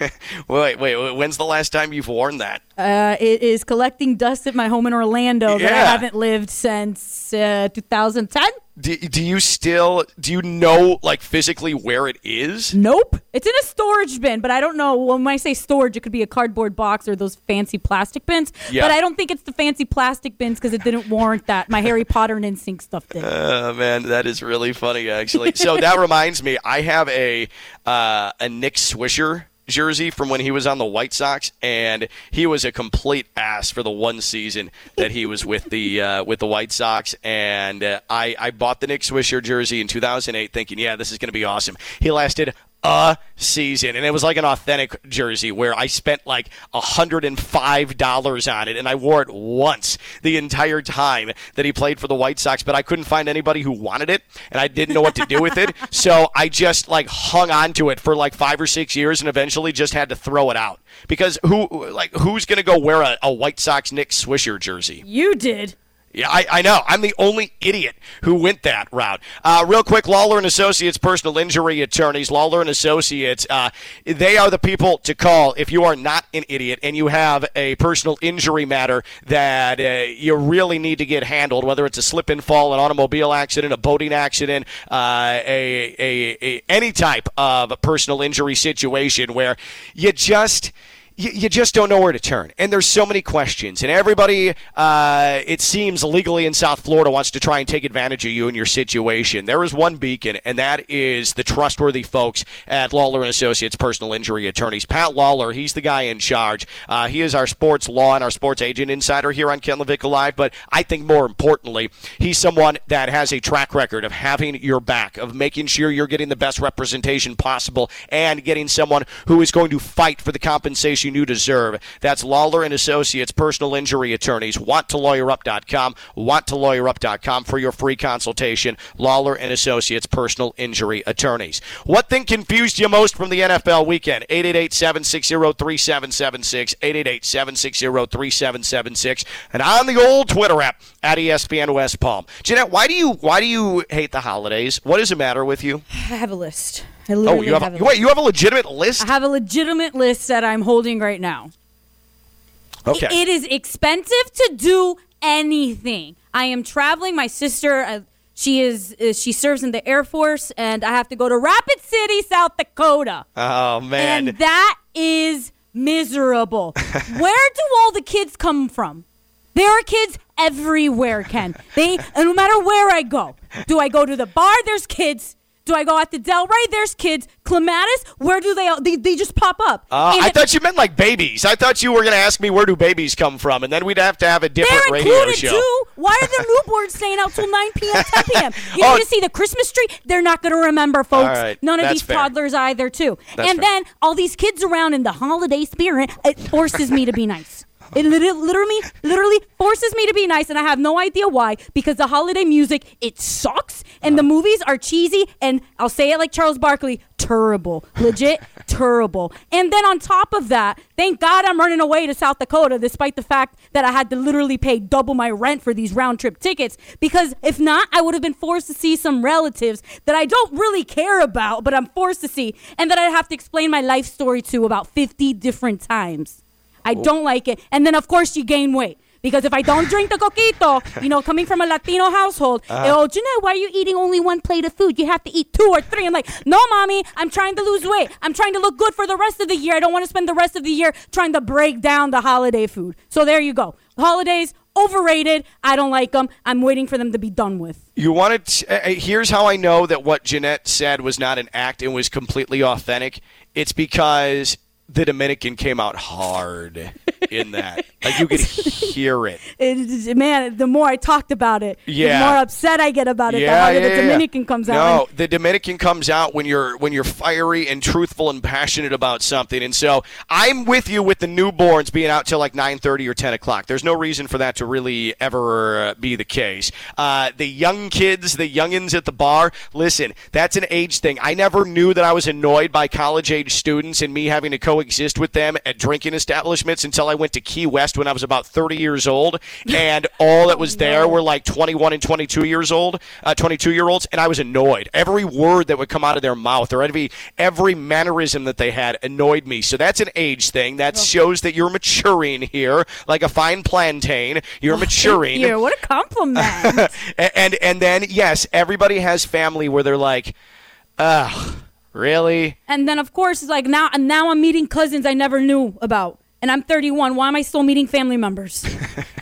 wait, wait, when's the last time you've worn that? Uh, it is collecting dust at my home in Orlando that I haven't lived since uh, 2010. Do, do you still do you know like physically where it is? Nope. It's in a storage bin, but I don't know. When I say storage, it could be a cardboard box or those fancy plastic bins. Yeah. But I don't think it's the fancy plastic bins because it didn't warrant that. My Harry Potter and NSYNC stuff did. Oh man, that is really funny actually. So that reminds me, I have a uh, a Nick Swisher jersey from when he was on the White Sox, and he was a complete ass for the one season that he was with the uh, with the White Sox. And uh, I I bought the Nick Swisher jersey in 2008, thinking, yeah, this is going to be awesome. He lasted a season. And it was like an authentic jersey where I spent like $105 on it and I wore it once the entire time that he played for the White Sox but I couldn't find anybody who wanted it and I didn't know what to do with it. So I just like hung on to it for like 5 or 6 years and eventually just had to throw it out. Because who like who's going to go wear a, a White Sox Nick Swisher jersey? You did. Yeah, I, I know. I'm the only idiot who went that route. Uh, real quick, Lawler and Associates personal injury attorneys. Lawler and Associates. Uh, they are the people to call if you are not an idiot and you have a personal injury matter that uh, you really need to get handled. Whether it's a slip and fall, an automobile accident, a boating accident, uh, a, a, a any type of personal injury situation where you just you, you just don't know where to turn. And there's so many questions. And everybody, uh, it seems, legally in South Florida wants to try and take advantage of you and your situation. There is one beacon, and that is the trustworthy folks at Lawler and Associates Personal Injury Attorneys. Pat Lawler, he's the guy in charge. Uh, he is our sports law and our sports agent insider here on Ken Lavicka Live. But I think more importantly, he's someone that has a track record of having your back, of making sure you're getting the best representation possible, and getting someone who is going to fight for the compensation you deserve. That's Lawler and Associates Personal Injury Attorneys. WantToLawyerUp.com. WantToLawyerUp.com for your free consultation. Lawler and Associates Personal Injury Attorneys. What thing confused you most from the NFL weekend? 888-760-3776. 888-760-3776. And on the old Twitter app at ESPN West Palm. Jeanette, why do you why do you hate the holidays? What is the matter with you? I have a list. I Oh, you have, have a, wait, you have a legitimate list? I have a legitimate list that I'm holding right now. Okay. It is expensive to do anything. I am traveling. My sister, uh, she is, uh, she serves in the Air Force, and I have to go to Rapid City, South Dakota, Oh man. and that is miserable. Where do all the kids come from? There are kids everywhere, Ken. They, and no matter where I go, do I go to the bar? There's kids. Do I go out to Delray? There's kids. Clematis? Where do they? all They, they just pop up. Uh, I thought you meant like babies. I thought you were going to ask me where do babies come from, and then we'd have to have a different They're radio included show. too. Why are the newborns staying out till 9 p.m., 10 p.m.? You Oh. need to see the Christmas tree? They're not going to remember, folks. Right, None of that's these fair. toddlers either, too. That's and fair. then all these kids around in the holiday spirit, it forces me to be nice. It lit- literally, literally forces me to be nice, and I have no idea why. Because the holiday music, it sucks, and the movies are cheesy, and I'll say it like Charles Barkley, terrible, legit terrible. And then on top of that, thank God I'm running away to South Dakota, despite the fact that I had to literally pay double my rent for these round trip tickets. Because if not, I would have been forced to see some relatives that I don't really care about, but I'm forced to see, and that I'd have to explain my life story to about 50 different times. I don't like it. And then, of course, you gain weight. Because if I don't drink the coquito, you know, coming from a Latino household, oh, Ginette, why are you eating only one plate of food? You have to eat two or three. I'm like, no, mommy, I'm trying to lose weight. I'm trying to look good for the rest of the year. I don't want to spend the rest of the year trying to break down the holiday food. So there you go. Holidays, overrated. I don't like them. I'm waiting for them to be done with. You wanted. To, uh, here's how I know that what Ginette said was not an act and was completely authentic. It's because the Dominican came out hard in that. Like you could hear it. It, man, the more I talked about it, Yeah. the more upset I get about it. the Yeah, harder yeah, the yeah. Dominican comes out. No, the Dominican comes out when you're when you're fiery and truthful and passionate about something. And so I'm with you with the newborns being out till like 9:30 or 10 o'clock. There's no reason for that to really ever uh, be the case. Uh, the young kids, the youngins at the bar. Listen, that's an age thing. I never knew that I was annoyed by college age students and me having to coexist with them at drinking establishments until I went to Key West when I was about 30 years old, and all that was there were like 21 and 22 years old, uh, 22 year olds, and I was annoyed. Every word that would come out of their mouth or every every mannerism that they had annoyed me. So that's an age thing. That shows that you're maturing here, like a fine plantain. You're maturing. Here, what a compliment. And and then yes, everybody has family where they're like, ugh, really? and then of course it's like now now I'm meeting cousins I never knew about. And I'm 31. Why am I still meeting family members?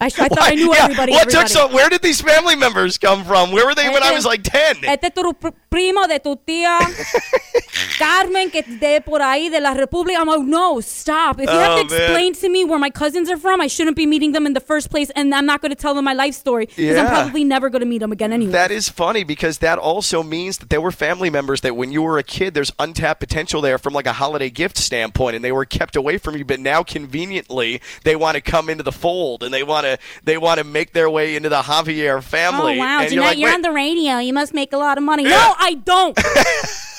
I, sh- I thought I knew Yeah, everybody. What everybody. took so? Where did these family members come from? Where were they when I was like ten? Este tu primo de tu tía Carmen que de por ahí de la República. I'm like, no, stop. If you have Oh, to explain to me where my cousins are from, I shouldn't be meeting them in the first place, and I'm not going to tell them my life story because I'm probably never going to meet them again anyway. That is funny because that also means that there were family members that when you were a kid, there's untapped potential there from like a holiday gift standpoint, and they were kept away from you. But now, conveniently, they want to come into the fold and they want to they want to make their way into the Javier family. Oh wow, and Ginette, you're, like, you're on the radio. You must make a lot of money. No, I don't.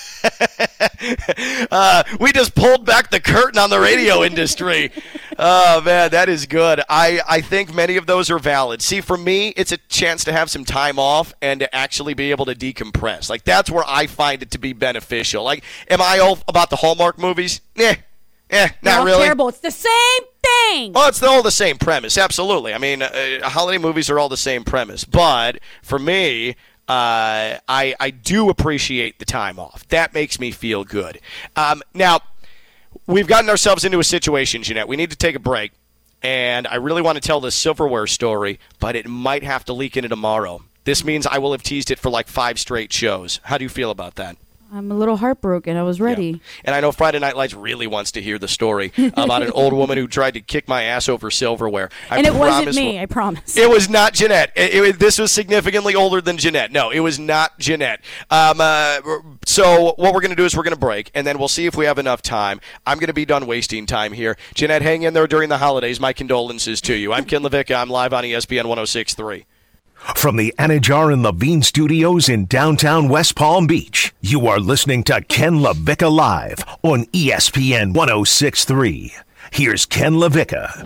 uh, we just pulled back the curtain on the radio industry. Oh man, that is good. I, I think many of those are valid. See, for me, it's a chance to have some time off and to actually be able to decompress. Like that's where I find it to be beneficial. Like, am I all about the Hallmark movies? Eh, eh, not all really. terrible. It's the same thing. Oh, it's all the same premise. Absolutely. I mean, uh, holiday movies are all the same premise. But for me, uh, I I do appreciate the time off. That makes me feel good. Um, now, we've gotten ourselves into a situation, Ginette. We need to take a break, and I really want to tell this silverware story, but it might have to leak into tomorrow. This means I will have teased it for like five straight shows. How do you feel about that? I'm a little heartbroken. I was ready. And I know Friday Night Lights really wants to hear the story about an old woman who tried to kick my ass over silverware. I and it wasn't me. we'll- I promise. It was not Ginette. It, it- this was significantly older than Ginette. No, it was not Ginette. Um, uh, so what we're going to do is we're going to break, and then we'll see if we have enough time. I'm going to be done wasting time here. Ginette, hang in there during the holidays. My condolences to you. I'm Ken Lavicka. I'm live on ESPN 1063. From the Anidjar and Levine studios in downtown West Palm Beach, you are listening to Ken Lavicka Live on ESPN 1063. Here's Ken Lavicka.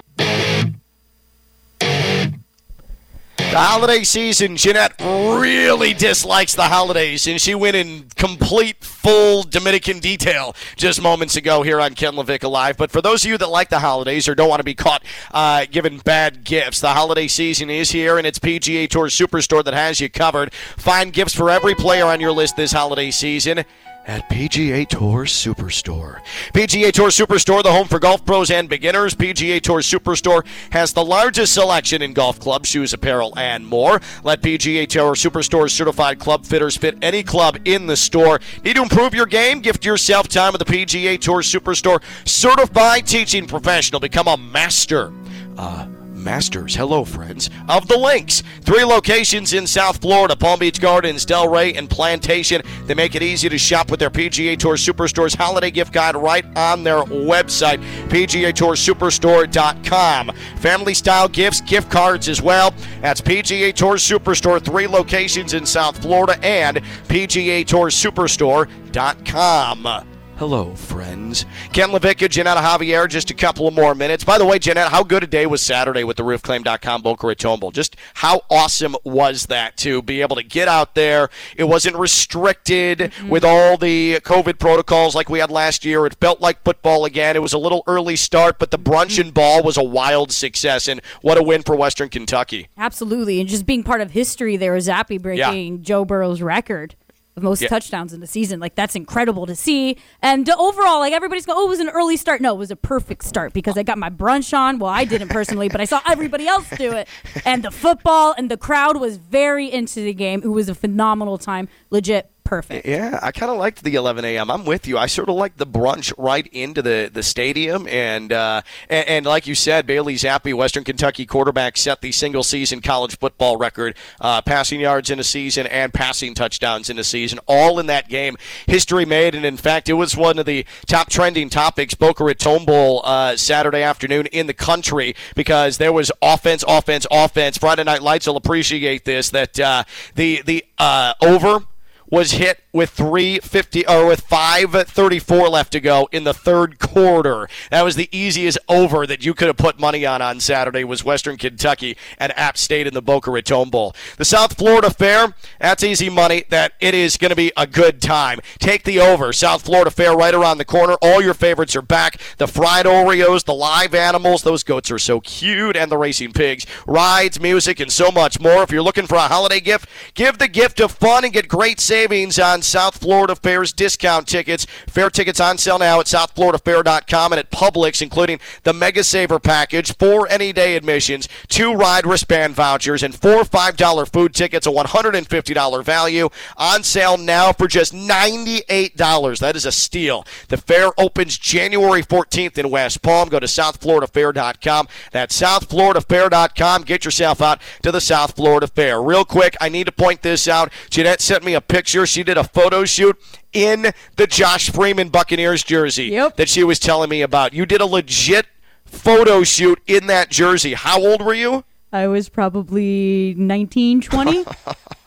The holiday season, Ginette really dislikes the holidays, and she went in complete, full Dominican detail just moments ago here on Ken Lavicka Live. But for those of you that like the holidays or don't want to be caught uh, giving bad gifts, the holiday season is here, and it's PGA Tour Superstore that has you covered. Find gifts for every player on your list this holiday season at PGA Tour Superstore. PGA Tour Superstore, the home for golf pros and beginners. PGA Tour Superstore has the largest selection in golf clubs, shoes, apparel, and more. Let PGA Tour Superstore's certified club fitters fit any club in the store. Need to improve your game? Gift yourself time with the PGA Tour Superstore certified teaching professional. Become a master. Uh, Masters, hello friends, of the Links. Three locations in South Florida Palm Beach Gardens, Delray, and Plantation. They make it easy to shop with their PGA Tour Superstore's holiday gift guide right on their website, PGATourSuperstore.com. Family style gifts, gift cards as well. That's PGA Tour Superstore, three locations in South Florida, and PGATourSuperstore.com. Hello, friends. Ken Lavicka, Janetta Javier, just a couple of more minutes. By the way, Janetta, how good a day was Saturday with the roofclaim.com Boca Raton Bowl? Just how awesome was that to be able to get out there? It wasn't restricted mm-hmm. with all the COVID protocols like we had last year. It felt like football again. It was a little early start, but the mm-hmm. brunch and ball was a wild success, and what a win for Western Kentucky. Absolutely, and just being part of history there Zappe breaking Joe Burrow's record of most touchdowns in the season. Like that's incredible to see. And overall, like everybody's going, "Oh, it was an early start." No, it was a perfect start because I got my brunch on. Well, I didn't personally, but I saw everybody else do it. And the football and the crowd was very into the game. It was a phenomenal time. Legit perfect. Yeah, I kind of liked the 11 a.m. I'm with you. I sort of like the brunch right into the, the stadium, and, uh, and and like you said, Bailey Zappe, Western Kentucky quarterback, set the single season college football record, uh, passing yards in a season and passing touchdowns in a season, all in that game. History made, and in fact, it was one of the top trending topics Boca Raton Bowl uh, Saturday afternoon in the country because there was offense, offense, offense. Friday Night Lights will appreciate this that uh, the the uh, over was hit with 350 or with 534 left to go in the third quarter. That was the easiest over that you could have put money on on Saturday was Western Kentucky and App State in the Boca Raton Bowl. The South Florida Fair, that's easy money that it is going to be a good time. Take the over. South Florida Fair right around the corner. All your favorites are back. The fried Oreos, the live animals, those goats are so cute, and the racing pigs, rides, music, and so much more. If you're looking for a holiday gift, give the gift of fun and get great savings on South Florida Fair's discount tickets. Fair tickets on sale now at southfloridafair.com and at Publix, including the Mega Saver package, four any day admissions, two ride wristband vouchers, and four $5 food tickets, a $150 value. On sale now for just $98. That is a steal. The fair opens January 14th in West Palm. Go to southfloridafair.com. That's southfloridafair.com. Get yourself out to the South Florida Fair. Real quick, I need to point this out. Ginette sent me a picture. She did a photo shoot in the Josh Freeman Buccaneers jersey Yep. that she was telling me about. You did a legit photo shoot in that jersey. How old were you? I was probably 19, 20.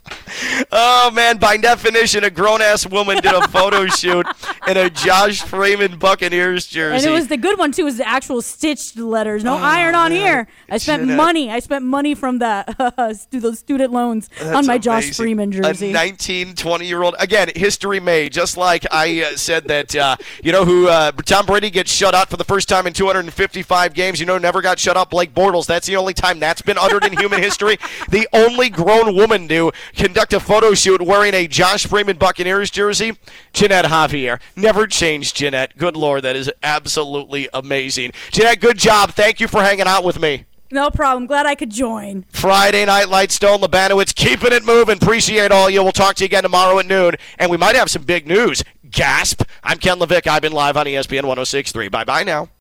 Oh man, by definition, a grown ass woman did a photo shoot in a Josh Freeman Buccaneers jersey. and it was the good one too. It was the actual stitched letters. No iron on here. I spent Ginette. money. I spent money from that stu- those student loans on my Josh. Freeman jersey. A 19, 20 year old. Again, history made. Just like I uh, said that, uh, you know, who uh, Tom Brady gets shut out for the first time in 255 games. You know, never got shut out. Blake Bortles. That's the only time that's been uttered in human history. The only grown woman to conduct a photo shoot wearing a Josh Freeman Buccaneers jersey, Ginette Javier. Never changed, Ginette. Good Lord, that is absolutely amazing. Ginette, good job. Thank you for hanging out with me. no problem. Glad I could join. Friday Night Lights, Stone Labanowitz, keeping it moving. Appreciate all you. We'll talk to you again tomorrow at noon, and we might have some big news. Gasp! I'm Ken Lavicka. I've been live on ESPN 106.3. Bye bye now.